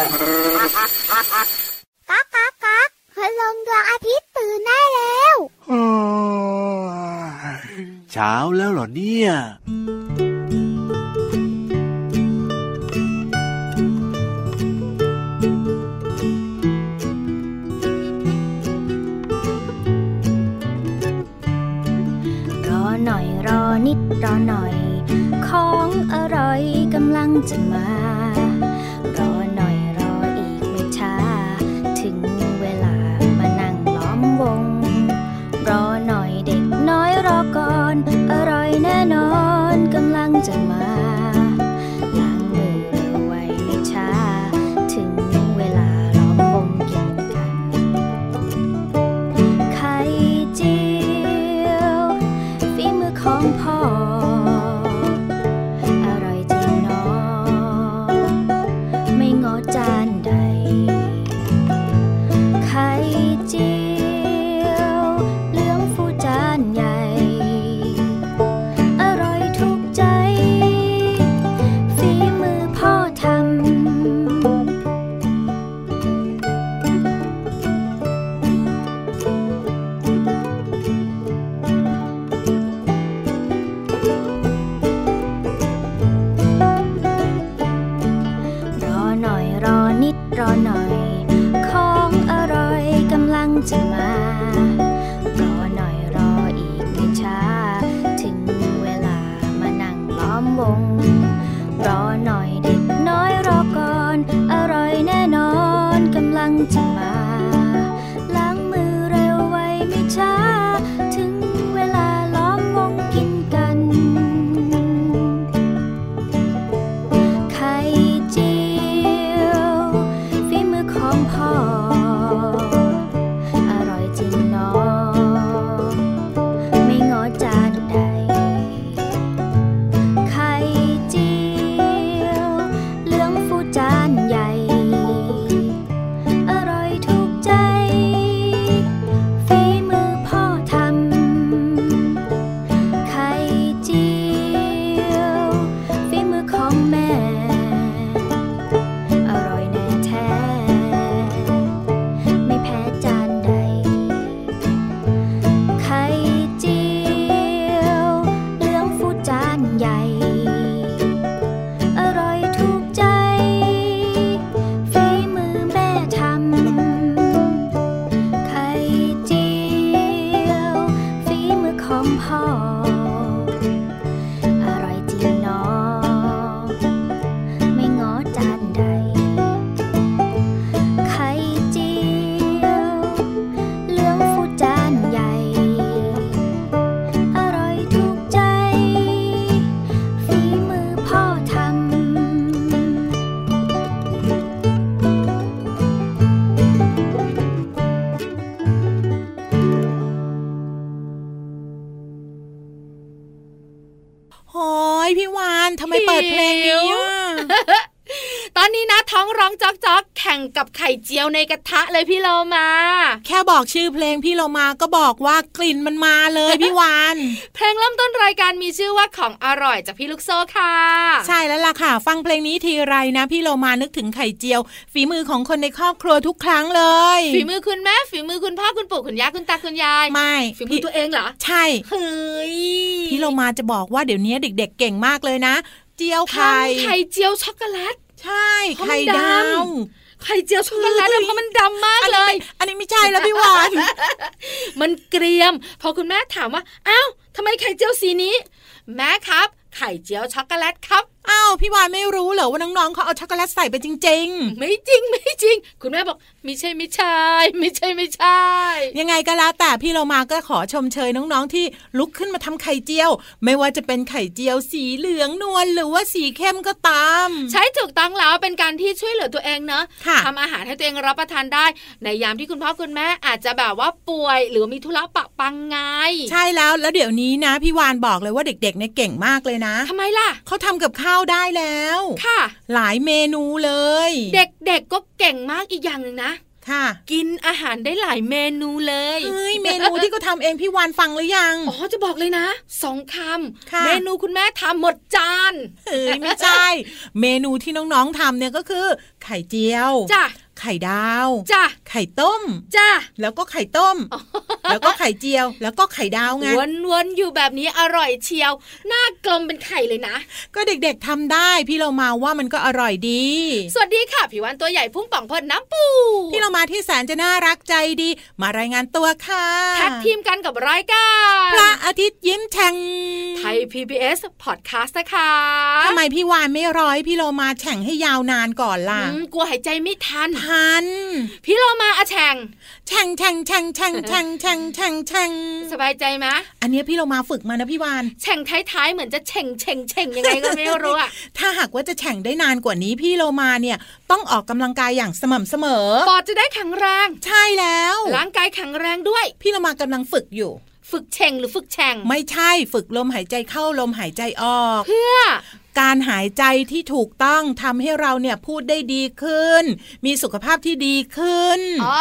ก๊ากก๊ากก๊ากพลงดวงอาทิตย์ตื่นได้แล้วเช้าแล้วเหรอเนี่ยรอหน่อยรอนิดรอหน่อย ของอร่อยกำลังจะมาำลั ท้องร้องจอกจอกแข่งกับไข่เจียวในกระทะเลยพี่เรามา แค่บอกชื่อเพลงพี่เรามาก็บอกว่ากลิ่นมันมาเลยพี่วานเพลงเริ่มต้นรายการมีชื่อว่าของอร่อยจากพี่ลูกโซ่ค่ะ ใช่แล้วล่ะค่ะ ฟังเพลงนี้ทีไรนะ พี่เรามานึกถึงไข่เจียว ฝีมือของคนในครอบครัวทุกครั้งเลย ฝีมือคุณแม่ฝีมือคุณพ่อคุณปู่คุณย่าคุณตาคุณยายไม่ฝีมือตัวเองเหรอใช่เฮ้ยพี่เรามาจะบอกว่าเดี๋ยวนี้เด็ก ๆ เก่งมากเลยนะเจียวไข่ทำไข่เจียวช็อกโกแลต ใช่เพราะมันไข่ดาดำวไข่เจียวช็อกโกแลตอะเพราะมันดำมากอันเลนี้ยไม่อันนี้ไม่ใช่แล้วพี่วานมันเกรียม พอคุณแม่ถามว่าอ้าวทำไมไข่เจียวสีนี้ แม่ครับ ไข่เจียวช็อกโกแลตครับอ้าวพี่วานไม่รู้เหรอว่าน้องๆเขาเอาช็อกโกแลตใส่ไปจริงไม่จริงไม่จริง คุณแม่บอกไม่ใช่ไม่ใช่ไม่ใช่ไม่ใช่ๆยังไงก็แล้วแต่พี่เรามาก็ขอชมเชยน้องๆที่ลุกขึ้นมาทำไข่เจียว ไม่ว่าจะเป็นไข่เจียวสีเหลืองนวลหรือว่าสีเข้มก็ตาม ใช้ถูกต้องแล้วเป็นการที่ช่วยเหลือตัวเองเนอะค่ะทำอาหารให้ตัวเองรับประทานได้ ในยามที่คุณพ่อคุณแม่อาจจะแบบว่าป่วย หรือมีธุระปะปังไงใช่แล้วแล้วเดี๋ยวนี้นะพี่วานบอกเลยว่าเด็กๆเนี่ยเก่งมากเลยนะทำไมล่ะเขาทำกับข้าวได้แล้ว ค่ะ หลายเมนูเลย เด็กๆก็เก่งมากอีกอย่างหนึ่งนะคค่ะกินอาหารได้หลายเมนูเลยเฮ้ยเมนูที่ก็ทำเองพี่วานฟังหรือยังอ๋อจะบอกเลยนะสองคค่ะำเมนูคุณแม่ทำหมดจานเฮ้ยไม่ใช่ เมนูที่น้องๆทำเนี่ยก็คือ ไข่เจียวจ้ะ ไข่ดาวจ้ะไข่ต้มจ้ะแล้วก็ไข่ต้ม แล้วก็ไข่เจียว แล้วก็ไข่ดาวไงวนๆอยู่แบบนี้อร่อยเชียวหน้ากลมเป็นไข่เลยนะ ก็เด็กๆทำได้พี่เรามาว่ามันก็อร่อยดี สวัสดีค่ะผิววันตัวใหญ่พุ่งป่องพอนน้ำปูพี่เรามาที่แสนจะน่ารักใจดี มารายงานตัวค่ะแท็กทีมกันกับรายการพระอาทิตย์ยิ้มแฉ่งไทย PBS Podcast นะคะทำไมพี่วานไม่ร้อยพี่เรามาแฉ่งให้ยาวนานก่อนล่ะอืมกลัวหายใจไม่ทันทัน พี่โลมาอาแฉงแฉ่งแฉ่งแฉ่งแฉ่งแฉ่งแฉ่งแฉ่งแฉ่งสบายใจไหมอันเนี้ยพี่เรามาฝึกมานะพี่วานแฉ่งท้ายๆเหมือนจะเฉ่งเฉ่งเฉ่งยังไงก็ไม่รู้อะถ้าหากว่าจะแฉ่งได้นานกว่านี้พี่โลมาเนี่ยต้องออกกำลังกายอย่างสม่ำเสมอปอดจะได้แข็งแรง ใช่แล้วร่างกายแข็งแรงด้วย พี่โลมากำลังฝึกอยู่ฝึกเฉ่งหรือฝึกแฉ่งไม่ใช่ฝึกลมหายใจเข้าลมหายใจออก เพื่อ การหายใจที่ถูกต้องทำให้เราเนี่ยพูดได้ดีขึ้น มีสุขภาพที่ดีขึ้นอ๋อ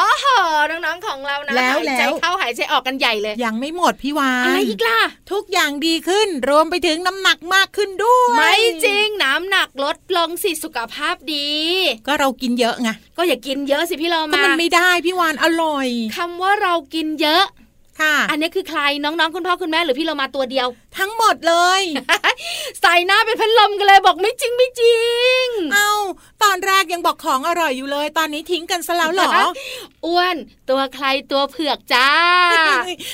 น้องๆของเรานะแล้วหายใจแล้วเข้าหายใจออกกันใหญ่เลย ยังไม่หมดพี่วาอะไรนอีกล่ะ ทุกอย่างดีขึ้น รวมไปถึงน้ำหนักมากขึ้นด้วย ไม่จริงน้ำหนักลดลงสิสุขภาพดี ก็เรากินเยอะไงก็อย่ากินเยอะสิพี่โลก็มามันไม่ได้พี่วานอร่อยคำว่าเรากินเยอะ ค่ะ อันนี้คือใครน้องๆคุณพ่อคุณแม่หรือพี่โลมาตัวเดียว ทั้งหมดเลย ใส่หน้าเป็นพัดลมกันเลยบอกไม่จริงไม่จริง เอาตอนแรกยังบอกของอร่อยอยู่เลย ตอนนี้ทิ้งกันซะแล้วเหรอ อ้วนตัวใครตัวเผือกจ้า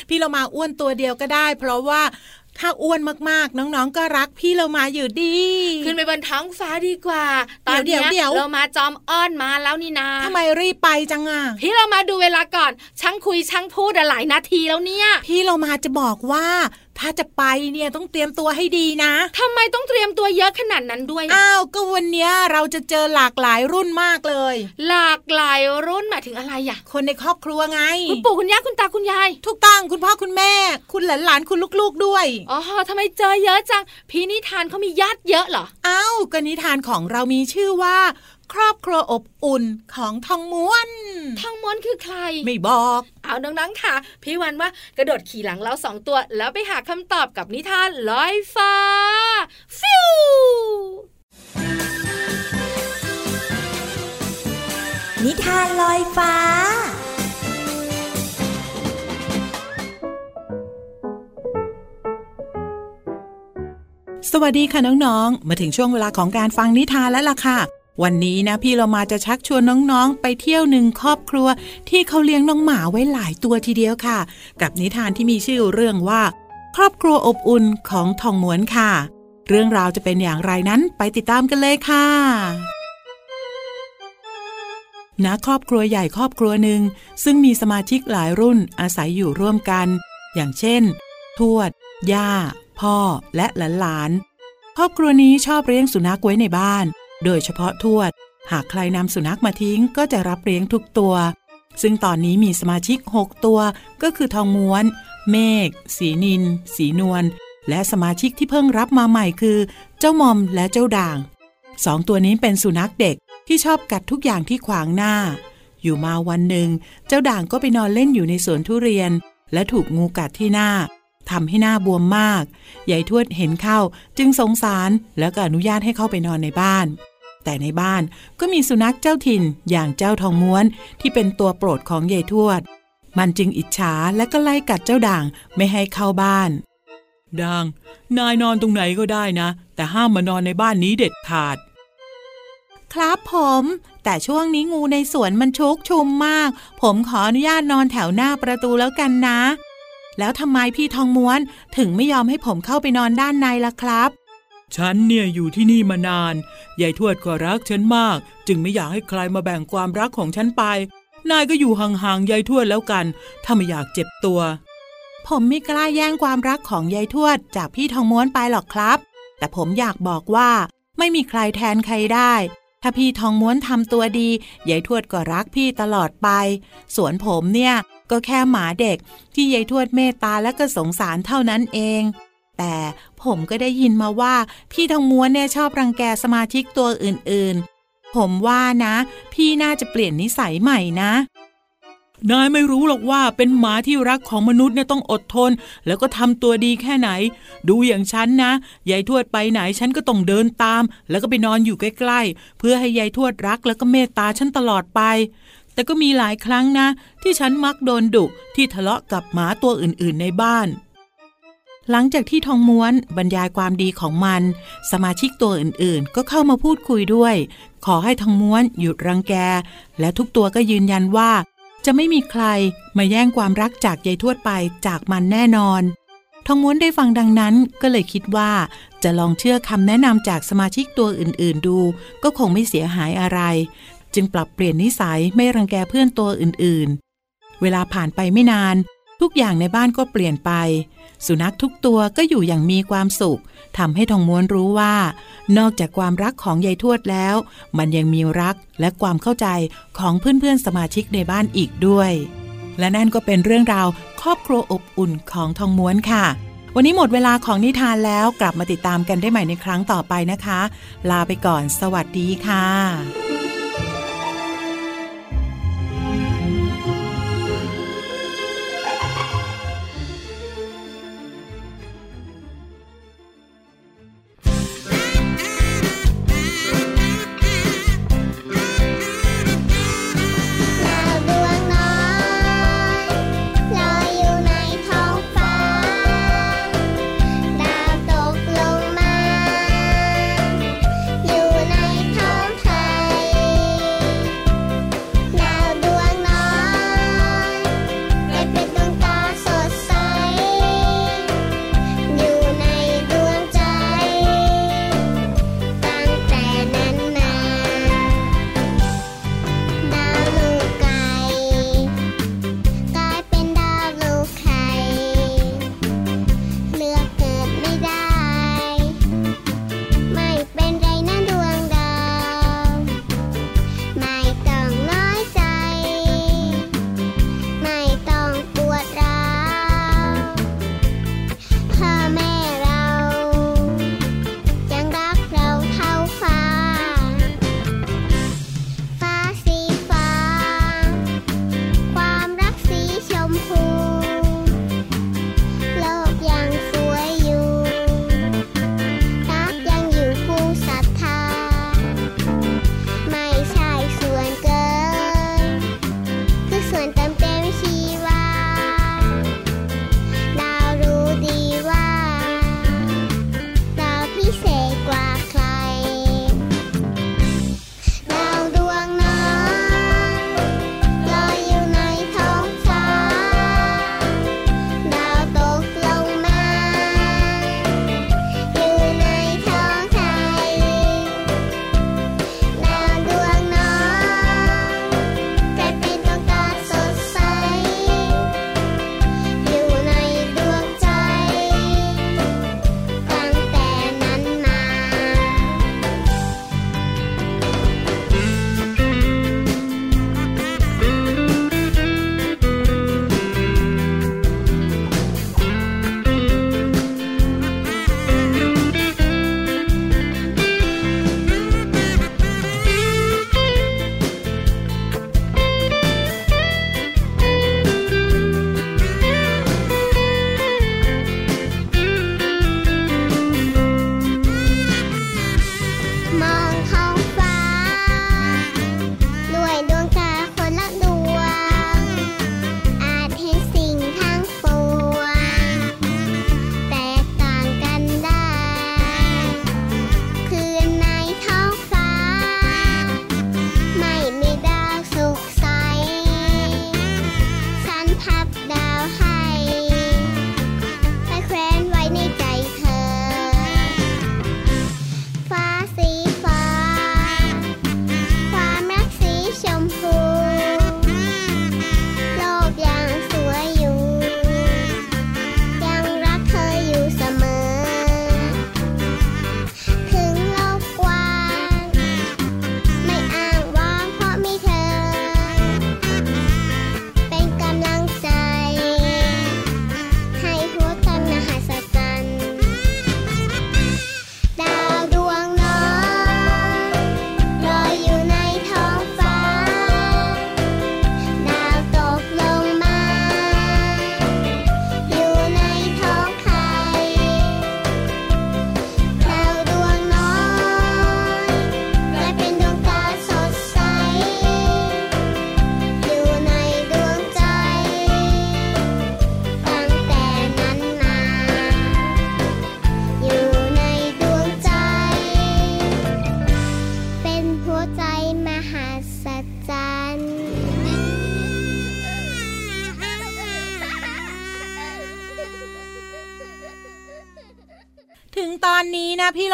พี่เรามาอ้วนตัวเดียวก็ได้ เพราะว่า ถ้าอ้วนมากๆ น้องๆ ก็รักพี่เรามาอยู่ดี ขึ้นไปบนท้องฟ้าดีกว่า ตอนเดี๋เนี้ยวเดี๋ยวเรามาจอมอ้อนมาแล้วนี่นาทำไมรีบไปจังอะ พี่เรามาดูเวลาก่อนช่างคุยช่างพูดอะหลายนาทีแล้วเนี่ย พี่เรามาจะบอกว่า ถ้าจะไปเนี่ยต้องเตรียมตัวให้ดีนะทำไมต้องเตรียมตัวเยอะขนาดนั้นด้วย อ้าวก็วันเนี้ยเราจะเจอหลากหลายรุ่นมากเลย หลากหลายรุ่นหมายถึงอะไรอะคนในครอบครัวไง คุณปู่คุณย่าคุณตาคุณยายถูกต้องคุณพ่อคุณแม่ คุณหลานๆคุณลูกๆด้วย อ๋อทำไมเจอเยอะจัง พี่นิทานเขามีญาติเยอะเหรอ อ้าวก็นิทานของเรามีชื่อว่า ครอบครัวอบอุ่นของทองม้วน ทองม้วนคือใคร ไม่บอก เอาน้องๆค่ะ พี่วันว่ากระโดดขี่หลังเราสองตัว แล้วไปหาคำตอบกับนิทานลอยฟ้า ฟิวนิทานลอยฟ้าสวัสดีค่ะน้องๆ มาถึงช่วงเวลาของการฟังนิทานแล้วล่ะค่ะ วันนี้นะพี่เรามาจะชักชวนน้องๆ ไปเที่ยวหนึ่งครอบครัว ที่เขาเลี้ยงน้องหมาไว้หลายตัวทีเดียวค่ะ กับนิทานที่มีชื่อเรื่องว่า ครอบครัวอบอุ่นของทองม้วนค่ะ เรื่องราวจะเป็นอย่างไรนั้นไปติดตามกันเลยค่ะณครอบครัวใหญ่ครอบครัวหนึ่งซึ่งมีสมาชิกหลายรุ่นอาศัยอยู่ร่วมกัน อย่างเช่น ทวด ย่า พ่อและหลานๆครอบครัวนี้ชอบเลี้ยงสุนัขไว้ในบ้าน โดยเฉพาะทวด หากใครนำสุนัขมาทิ้งก็จะรับเลี้ยงทุกตัว ซึ่งตอนนี้มีสมาชิก 6 ตัวก็คือทองม้วน เมฆ สีนิน สีนวล และสมาชิกที่เพิ่งรับมาใหม่คือ เจ้ามอมและเจ้าด่างสองตัวนี้เป็นสุนัขเด็กที่ชอบกัดทุกอย่างที่ขวางหน้า อยู่มาวันหนึ่ง เจ้าด่างก็ไปนอนเล่นอยู่ในสวนทุเรียน และถูกงูกัดที่หน้า ทำให้หน้าบวมมากยายทวดเห็นเข้าจึงสงสารแล้วก็อนุญาตให้เข้าไปนอนในบ้าน แต่ในบ้านก็มีสุนัขเจ้าถิ่นอย่างเจ้าทองม้วนที่เป็นตัวโปรดของยายทวด มันจึงอิจฉาและก็ไล่กัดเจ้าด่างไม่ให้เข้าบ้านด่างนายนอนตรงไหนก็ได้นะ แต่ห้ามมานอนในบ้านนี้เด็ดขาด ครับผม แต่ช่วงนี้งูในสวนมันชุกชุมมาก ผมขออนุญาตนอนแถวหน้าประตูแล้วกันนะ แล้วทำไมพี่ทองม้วนถึงไม่ยอมให้ผมเข้าไปนอนด้านในล่ะครับ ฉันเนี่ยอยู่ที่นี่มานาน ยายทวดก็รักฉันมาก จึงไม่อยากให้ใครมาแบ่งความรักของฉันไป นายก็อยู่ห่างๆยายทวดแล้วกัน ถ้าไม่อยากเจ็บตัว ผมไม่กล้าแย่งความรักของยายทวดจากพี่ทองม้วนไปหรอกครับ แต่ผมอยากบอกว่า ไม่มีใครแทนใครได้ถ้าพี่ทองม้วนทำตัวดียายทวดก็รักพี่ตลอดไปส่วนผมเนี่ย ก็แค่หมาเด็กที่ยายทวดเมตตาและก็สงสารเท่านั้นเอง แต่ผมก็ได้ยินมาว่า พี่ทองม้วนเนี่ยชอบรังแกสมาชิกตัวอื่นๆ ผมว่านะ พี่น่าจะเปลี่ยนนิสัยใหม่นะนายไม่รู้หรอกว่าเป็นหมาที่รักของมนุษย์เนี่ยต้องอดทน แล้วก็ทำตัวดีแค่ไหน ดูอย่างฉันนะยายทวดไปไหนฉันก็ต้องเดินตาม แล้วก็ไปนอนอยู่ใกล้ๆ เพื่อให้ยายทวดรักแล้วก็เมตตาฉันตลอดไป แต่ก็มีหลายครั้งนะ ที่ฉันมักโดนดุที่ทะเลาะกับหมาตัวอื่นๆในบ้าน หลังจากที่ทองม้วนบรรยายความดีของมัน สมาชิกตัวอื่นๆ ก็เข้ามาพูดคุยด้วย ขอให้ทองม้วนหยุดรังแก และทุกตัวก็ยืนยันว่า จะไม่มีใครมาแย่งความรักจากยายทวดไปจากมันแน่นอนทองม้วนได้ฟังดังนั้นก็เลยคิดว่า จะลองเชื่อคำแนะนำจากสมาชิกตัวอื่น ๆ ดู ก็คงไม่เสียหายอะไร จึงปรับเปลี่ยนนิสัยไม่รังแกเพื่อนตัวอื่นๆ เวลาผ่านไปไม่นาน ทุกอย่างในบ้านก็เปลี่ยนไป สุนัขทุกตัวก็อยู่อย่างมีความสุขทำให้ทองม้วนรู้ว่า นอกจากความรักของยายทวดแล้ว มันยังมีรักและความเข้าใจของเพื่อนๆสมาชิกในบ้านอีกด้วย และนั่นก็เป็นเรื่องราวครอบครัวอบอุ่นของทองม้วนค่ะวันนี้หมดเวลาของนิทานแล้วกลับมาติดตามกันได้ใหม่ในครั้งต่อไปนะคะ ลาไปก่อน สวัสดีค่ะ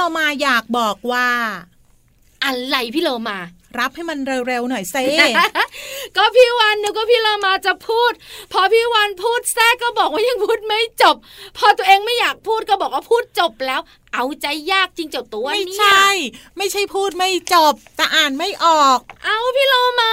เรามาอยากบอกว่า อะไรพี่โลมารับให้มันเร็วๆหน่อยเซก็พี่วันนึกว่าพี่เรามาจะพูด พอพี่วันพูดแทรกก็บอกว่ายังพูดไม่จบ พอตัวเองไม่อยากพูดก็บอกว่าพูดจบแล้ว เอาใจยากจริงเจ้าตัวไม่เนี่ยใช่ ไม่ใช่พูดไม่จบแต่อ่านไม่ออก เอาพี่เรามา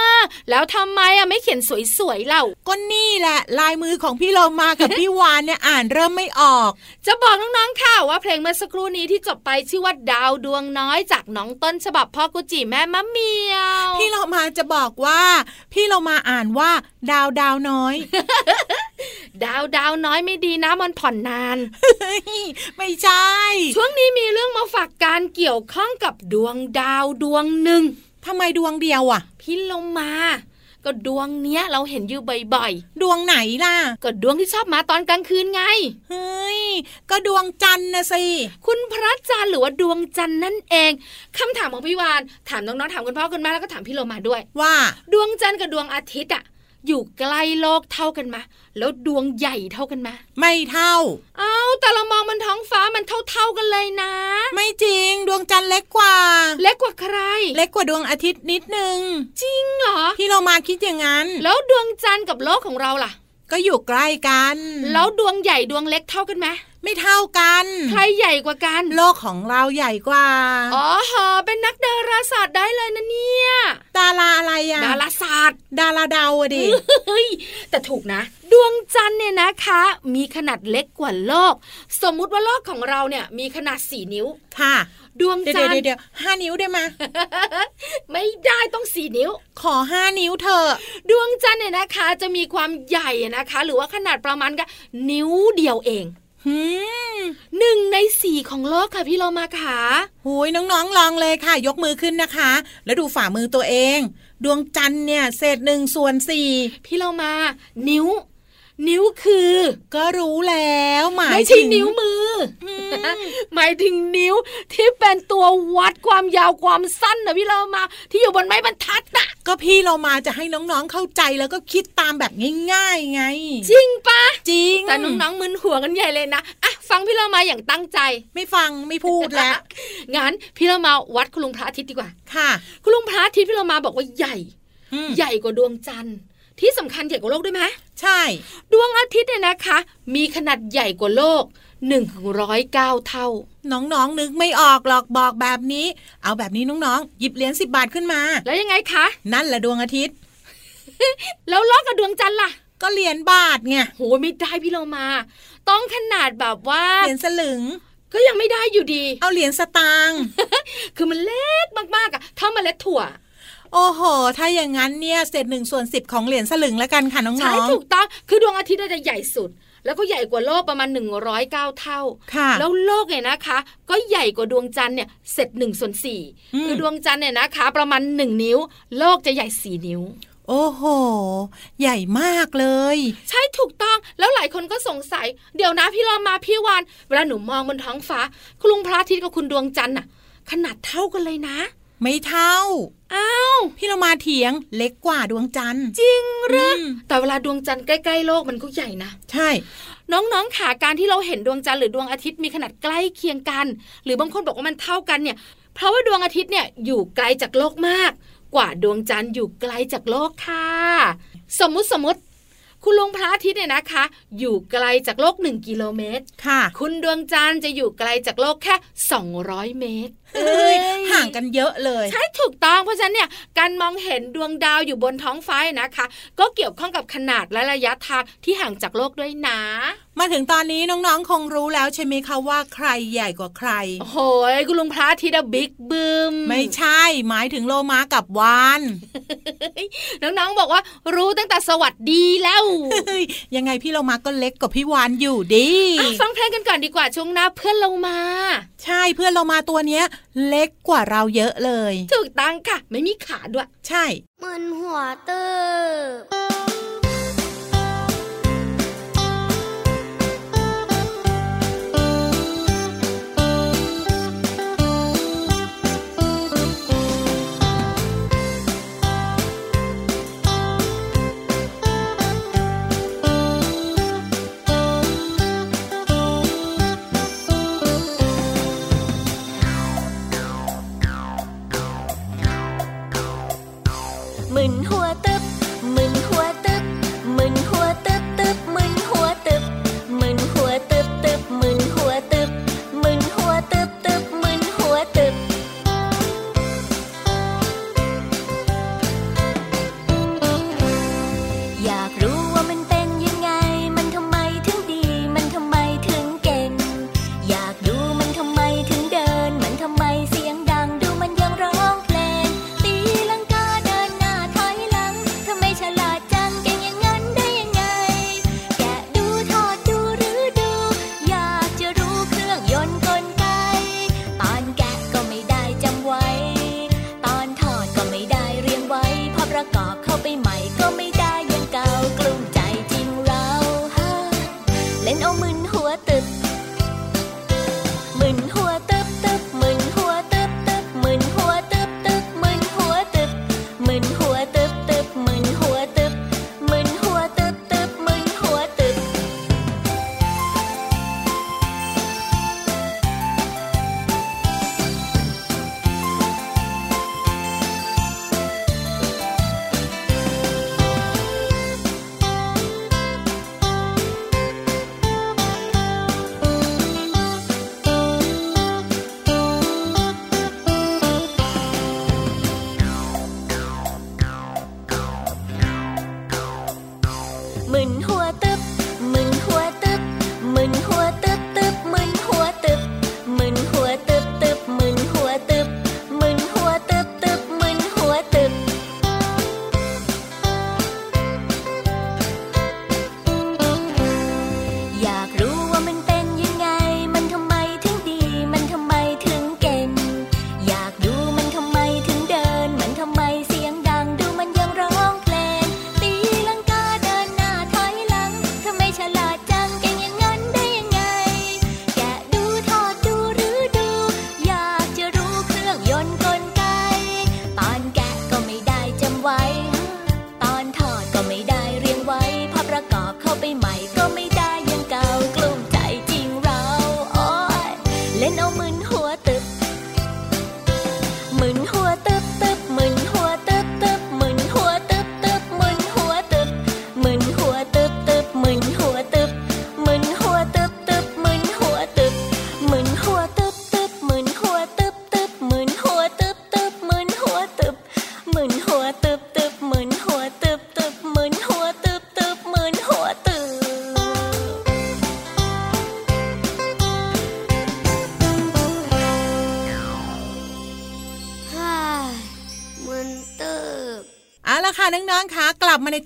แล้วทำไมอะไม่เขียนสวยๆเล่าก็นี่แหละ ลายมือของพี่เรามากับพี่วานเนี่ยอ่านเริ่มไม่ออก จะบอกน้องๆค่ะว่าเพลงเมื่อสักครู่นี้ที่จบไปชื่อว่าดาวดวงน้อยจากน้องต้นฉบับพ่อกุจิแม่มะเหมียวพี่เรามาจะบอกว่า พี่เรามาอ่านว่า ดาวดาวน้อย ดาวดาวน้อยไม่ดีนะมันผ่อนนานเฮ้ยไม่ใช่ ช่วงนี้มีเรื่องมาฝากการเกี่ยวข้องกับดวงดาวดวงหนึ่งทำไมดวงเดียวอะ พี่ลงมา ก็ดวงเนี้ยเราเห็นอยู่บ่อยดวงไหนล่ะๆก็ดวงที่ชอบมาตอนกลางคืนไง เฮ้ย ก็ดวงจันทร์นะสิ คุณพระจันทร์หรือว่าดวงจันทร์นั่นเองคำถามของพี่วาน ถามน้องๆ ถามคุณพ่อคุณแม่แล้วก็ถามพี่โลมาด้วย ว่า ดวงจันทร์กับดวงอาทิตย์อะ อยู่ใกล้โลกเท่ากันมาแล้วดวงใหญ่เท่ากันมาไม่เท่า เอาแต่เรามองบนท้องฟ้ามันเท่าๆกันเลยนะ ไม่จริงดวงจันทร์เล็กกว่า เล็กกว่าใคร เล็กกว่าดวงอาทิตย์นิดนึง จริงเหรอ พี่เรามาคิดอย่างนั้น แล้วดวงจันทร์กับโลกของเราล่ะ ก็อยู่ใกล้กัน แล้วดวงใหญ่ดวงเล็กเท่ากันไหมไม่เท่ากัน ใครใหญ่กว่ากัน โลกของเราใหญ่กว่า อ๋อฮะเป็นนักดาราศาสตร์ได้เลยนะเนี่ย ดาราอะไรอะดาราศาสตร์ ดาราเดาอะดิเฮ้ยแต่ถูกนะ ดวงจันทร์เนี่ยนะคะ มีขนาดเล็กกว่าโลก สมมุติว่าโลกของเราเนี่ย มีขนาดสี่นิ้ว ค่ะ ดวงเดี๋ยวจันทเดี๋ยวร์เดี๋ยวห้านิ้วได้ไหมไม่ได้ต้องสี่นิ้ว ขอห้านิ้วเถอะดวงจันทร์เนี่ยนะคะ จะมีความใหญ่นะคะ หรือว่าขนาดประมาณกับนิ้วเดียวเอง หืมหนึ่งในสี่ของโลกค่ะพี่โลมาค่ะหุยน้องๆลองเลยค่ะ ยกมือขึ้นนะคะ แล้วดูฝ่ามือตัวเอง ดวงจันทร์เนี่ย เศษหนึ่งส่วนสี่พี่โลมา นิ้ว นิ้วคือก็รู้แล้วหมายไม่ใช่ถึงนิ้วมืออมหมายถึงนิ้วที่เป็นตัววัดความยาวความสั้นนะพี่โลมา ที่อยู่บนไม้บรรทัดน่ะ ก็พี่เรามาจะให้น้องๆเข้าใจแล้วก็คิดตามแบบง่ายๆไง จริงปะจริงแต่น้องๆมึนหัวกันใหญ่เลยนะอะฟังพี่โลมาอย่างตั้งใจ ไม่ฟังไม่พูดแล้วงั้นพี่โลมาวัดคุณลุงพระอาทิตย์ดีกว่า ค่ะ คุณลุงพระอาทิตย์พี่โลมาบอกว่าใหญ่อืมใหญ่กว่าดวงจันทร์ ที่สำคัญใหญ่กว่าโลกด้วยไหมใช่ ดวงอาทิตย์เนี่ยนะคะ มีขนาดใหญ่กว่าโลก1นึ่งร้อยเก้าเท่า น้องๆ นึกไม่ออกหรอกบอกแบบนี้ เอาแบบนี้น้องๆ หยิบเหรียญสิบาทขึ้นมา แล้วยังไงคะ นั่นแหละดวงอาทิตย์ แล้วโลกกับดวงจันทร์ล่ะ ก็เหรียญบาทไงโหไม่ได้พี่เรามา ต้องขนาดแบบว่า เหรียญสลึง ก็ยังไม่ได้อยู่ดี เอาเหรียญสตางค์ คือมันเล็กมากๆอะเท่าเมล็ดถั่ว โอ้โห ถ้าอย่างนั้นเนี่ยเศษหนึ่งส่วนสิบของเหรียญสลึงแล้วกันค่ะน้องๆ ใช่ถูกต้อง คือดวงอาทิตย์น่าจะใหญ่สุด แล้วก็ใหญ่กว่าโลกประมาณ 109 เท่าค่ะแล้วโลกเนี่ยนะคะ ก็ใหญ่กว่าดวงจันทร์เนี่ยเสร็จหนึ่งส่วนสี่อืมคือดวงจันทร์เนี่ยนะคะ ประมาณหนึ่งนิ้ว โลกจะใหญ่สี่นิ้วโอ้โห ใหญ่มากเลย ใช่ถูกต้องแล้วหลายคนก็สงสัย เดี๋ยวนะพี่รอมาพี่วานเวลาหนูมองบนท้องฟ้า คุณลุงพระอาทิตย์กับคุณดวงจันทร์น่ะ ขนาดเท่ากันเลยนะ ไม่เท่า อ้าว พี่เรามาเถียงเล็กกว่าดวงจันทร์ จริงเหรอมแต่เวลาดวงจันทร์ใกล้ๆโลกมันก็ใหญ่นะ ใช่ น้องๆขาการที่เราเห็นดวงจันทร์หรือดวงอาทิตย์มีขนาดใกล้เคียงกัน หรือบางคนบอกว่ามันเท่ากันเนี่ย เพราะว่าดวงอาทิตย์เนี่ยอยู่ไกลจากโลกมาก กว่าดวงจันทร์อยู่ไกลจากโลกค่ะ สมมุติสมมติ คุณลุงพระอาทิตย์เนี่ยนะคะ อยู่ไกลจากโลกหนึ่งกิโลเมตร ค่ะ คุณดวงจันทร์จะอยู่ไกลจากโลกแค่ 200 เมตรเอ้ยห่างกันเยอะเลย ใช่ถูกต้องเพราะฉะนั้นเนี่ยการมองเห็นดวงดาวอยู่บนท้องฟ้านะคะ ก็เกี่ยวข้องกับขนาดและระยะทางที่ห่างจากโลกด้วยนะ มาถึงตอนนี้น้องๆ คงรู้แล้วใช่ไหมคะว่าใครใหญ่กว่าใครโอ้โหคุณลุงพระอาทิตย์บิ๊กบึมไม่ใช่ หมายถึงโลมากับวานน้องๆบอกว่ารู้ตั้งแต่สวัสดีแล้วเฮ้ยยังไงพี่โลมาก็เล็กกว่าพี่วานอยู่ดีอะฟังเพลงกันก่อนดีกว่าช่วงหน้าเพื่อนเรามา ใช่เพื่อนโลมาตัวเนี้ย เล็กกว่าเราเยอะเลย ถูกตั้งค่ะ ไม่มีขาด้วย ใช่มึนหัวเติบ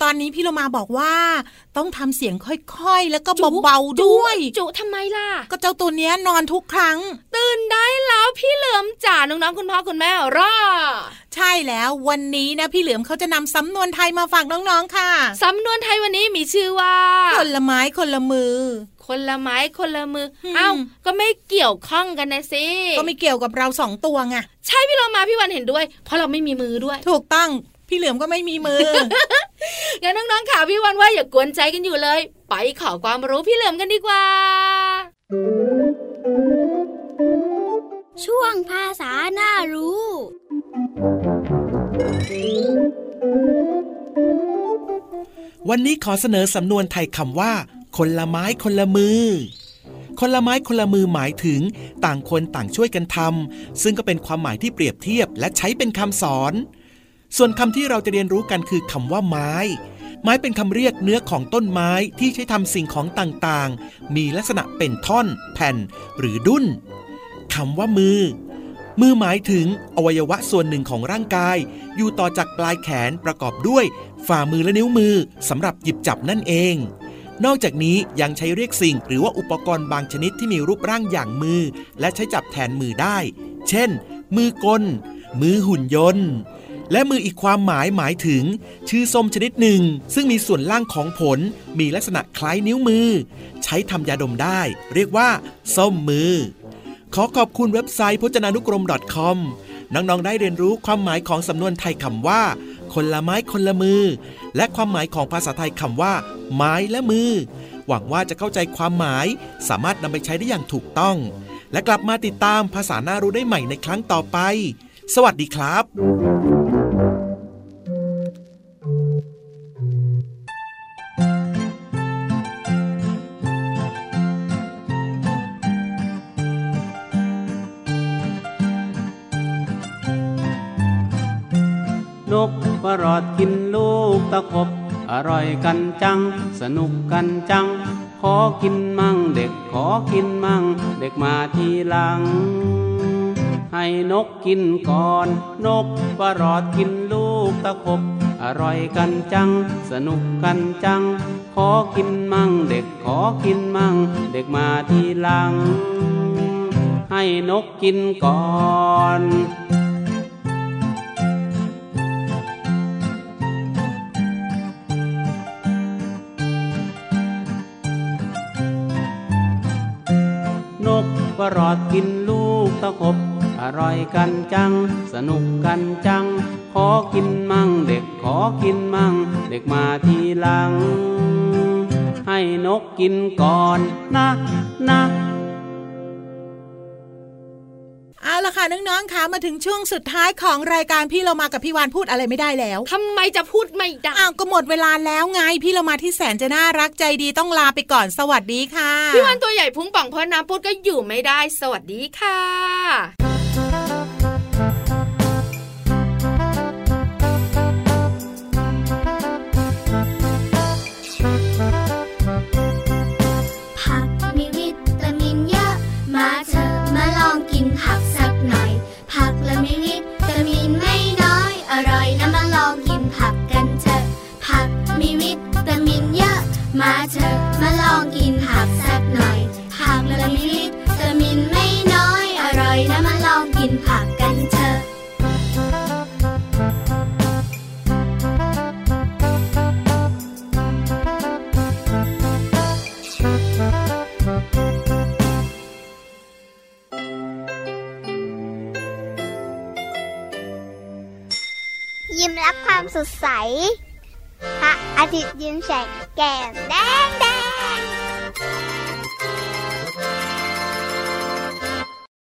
ตอนนี้พี่โลมาบอกว่า ต้องทำเสียงค่อยๆ แล้วก็เบาๆด้วย จุทำไมล่ะ ก็เจ้าตัวเนี้ยนอนทุกครั้ง ตื่นได้แล้วพี่เหลือมจ๋าน้องๆคุณพ่อคุณแม่รอใช่แล้ววันนี้นะพี่เหลือมเขาจะนำสำนวนไทยมาฝากน้องๆค่ะสำนวนไทยวันนี้มีชื่อว่าคนละไม้คนละมือคนละไม้คนละมืออืมเอ้า ก็ไม่เกี่ยวข้องกันนะสิ ก็ไม่เกี่ยวกับเราสองตัวไง ใช่พี่เรามาพี่วันเห็นด้วย เพราะเราไม่มีมือด้วย ถูกต้อง พี่เหลือมก็ไม่มีมือ งั้นน้องๆค่ะพี่วันว่าอย่ากวนใจกันอยู่เลย ไปขอความรู้พี่เหลือมกันดีกว่า ช่วงภาษาหน้ารู้ วันนี้ขอเสนอสำนวนไทยคำว่า คนละไม้คนละมือคนละไม้คนละมือหมายถึง ต่างคนต่างช่วยกันทำซึ่งก็เป็นความหมายที่เปรียบเทียบและใช้เป็นคำสอน ส่วนคำที่เราจะเรียนรู้กันคือคำว่าไม้ ไม้เป็นคำเรียกเนื้อของต้นไม้ที่ใช้ทำสิ่งของต่างๆ มีลักษณะเป็นท่อน แผ่น หรือดุ้นคำว่ามือ มือหมายถึงอวัยวะส่วนหนึ่งของร่างกาย อยู่ต่อจากปลายแขนประกอบด้วยฝ่ามือและนิ้วมือสำหรับหยิบจับนั่นเองนอกจากนี้ยังใช้เรียกสิ่งหรือว่าอุปกรณ์บางชนิดที่มีรูปร่างอย่างมือ และใช้จับแทนมือได้ เช่น มือกล มือหุ่นยนต์ และมืออีกความหมายหมายถึง ชื่อส้มชนิดหนึ่ง ซึ่งมีส่วนล่างของผลมีลักษณะคล้ายนิ้วมือ ใช้ทำยาดมได้ เรียกว่า ส้มมือ ขอขอบคุณเว็บไซต์พจนานุกรม .com น้องๆ ได้เรียนรู้ความหมายของสำนวนไทยคำว่า คนละไม้คนละมือ และความหมายของภาษาไทยคำว่า ไม้และมือ หวังว่าจะเข้าใจความหมาย สามารถนำไปใช้ได้อย่างถูกต้อง และกลับมาติดตามภาษาหน้ารู้ได้ใหม่ในครั้งต่อไป สวัสดีครับ กันจัง สนุกกันจัง ขอกินมั่งเด็กขอกินมั่ง เด็กมาทีหลัง ให้นกกินก่อน นกปรอดกินลูกตะขบอร่อยกันจัง สนุกกันจัง ขอกินมั่ง เด็กขอกินมั่ง เด็กมาทีหลัง ให้นกกินก่อน อกกินลูกตะขบ อร่อยกันจัง สนุกกันจัง ขอกินมั่งเด็กขอกินมั่ง เด็กมาทีหลัง ให้นกกินก่อนนะนะ ค่ะน้องๆคะมาถึงช่วงสุดท้ายของรายการพี่เรามากับพี่วานพูดอะไรไม่ได้แล้วทำไมจะพูดไม่ได้อ้าวก็หมดเวลาแล้วไงพี่เรามาที่แสนจะน่ารักใจดีต้องลาไปก่อนสวัสดีค่ะ พี่วันตัวใหญ่พุงป่องเพราะน้ำพูดก็อยู่ไม่ได้ สวัสดีค่ะ